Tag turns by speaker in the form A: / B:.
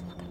A: guys,